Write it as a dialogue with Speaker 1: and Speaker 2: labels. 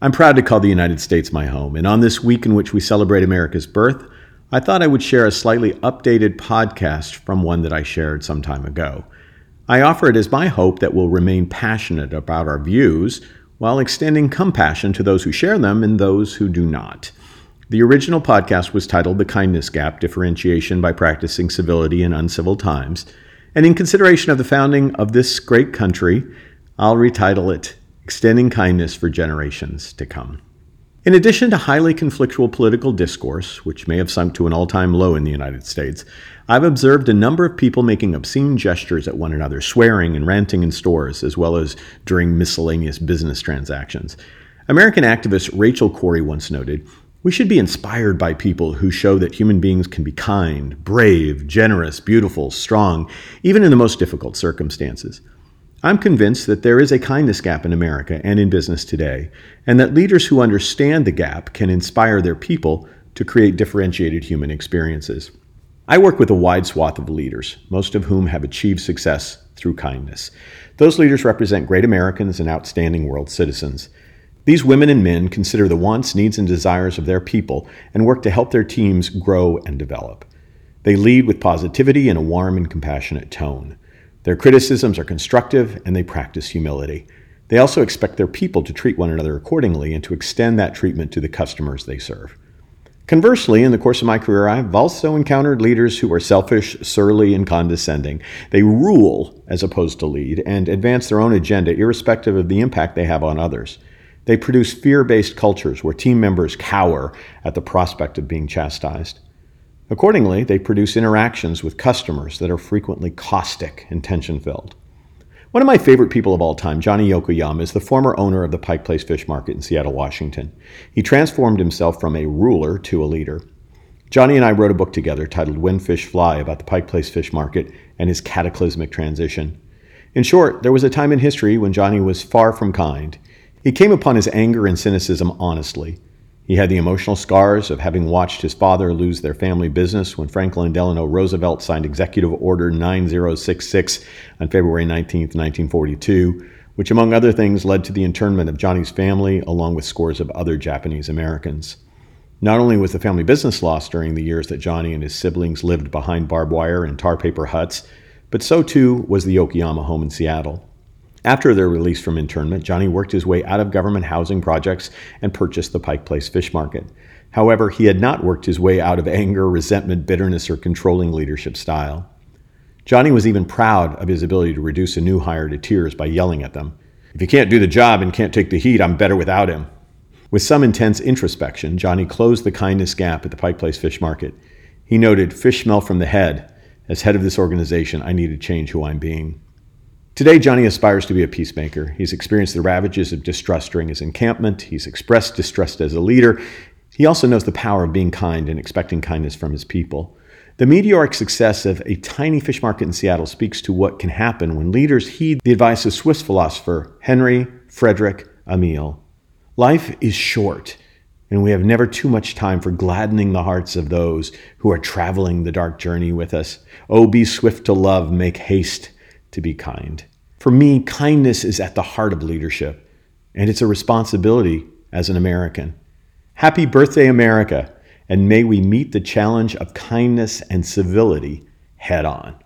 Speaker 1: I'm proud to call the United States my home, and on this week in which we celebrate America's birth, I thought I would share a slightly updated podcast from one that I shared some time ago. I offer it as my hope that we'll remain passionate about our views while extending compassion to those who share them and those who do not. The original podcast was titled The Kindness Gap Differentiation by Practicing Civility in Uncivil Times, and in consideration of the founding of this great country, I'll retitle it extending kindness for generations to come. In addition to highly conflictual political discourse, which may have sunk to an all time low in the United States, I've observed a number of people making obscene gestures at one another, swearing and ranting in stores, as well as during miscellaneous business transactions. American activist Rachel Corrie once noted We should be inspired by people who show that human beings can be kind, brave, generous, beautiful, strong, even in the most difficult circumstances. I'm convinced that there is a kindness gap in America and in business today, and that leaders who understand the gap can inspire their people to create differentiated human experiences. I work with a wide swath of leaders, most of whom have achieved success through kindness. Those leaders represent great Americans and outstanding world citizens. These women and men consider the wants, needs, and desires of their people and work to help their teams grow and develop. They lead with positivity and a warm and compassionate tone. Their criticisms are constructive and they practice humility. They also expect their people to treat one another accordingly and to extend that treatment to the customers they serve. Conversely, in the course of my career, I've also encountered leaders who are selfish, surly, and condescending. They rule as opposed to lead and advance their own agenda irrespective of the impact they have on others. They produce fear based cultures where team members cower at the prospect of being chastised. Accordingly, they produce interactions with customers that are frequently caustic and tension filled. One of my favorite people of all time, Johnny Yokoyama, is the former owner of the Pike Place Fish Market in Seattle, Washington. He transformed himself from a ruler to a leader. Johnny and I wrote a book together titled When Fish Fly about the Pike Place Fish Market and his cataclysmic transition. In short, there was a time in history when Johnny was far from kind. He came upon his anger and cynicism honestly. He had the emotional scars of having watched his father lose their family business when Franklin Delano Roosevelt signed Executive Order 9066 on February 19, 1942, which, among other things, led to the internment of Johnny's family along with scores of other Japanese Americans. Not only was the family business lost during the years that Johnny and his siblings lived behind barbed wire and tar paper huts, but so too was the Yokoyama home in Seattle. After their release from internment, Johnny worked his way out of government housing projects and purchased the Pike Place Fish Market. However, he had not worked his way out of anger, resentment, bitterness, or controlling leadership style. Johnny was even proud of his ability to reduce a new hire to tears by yelling at them. If he can't do the job and can't take the heat, I'm better without him. With some intense introspection, Johnny closed the kindness gap at the Pike Place Fish Market. He noted, Fish smell from the head. As head of this organization, I need to change who I'm being. Today, Johnny aspires to be a peacemaker. He's experienced the ravages of distrust during his encampment. He's expressed distrust as a leader. He also knows the power of being kind and expecting kindness from his people. The meteoric success of a tiny fish market in Seattle speaks to what can happen when leaders heed the advice of Swiss philosopher Henry Frederick Amiel. Life is short, and we have never too much time for gladdening the hearts of those who are traveling the dark journey with us. Oh, be swift to love, make haste to be kind. For me, kindness is at the heart of leadership, and it's a responsibility as an American. Happy birthday, America, and may we meet the challenge of kindness and civility head on.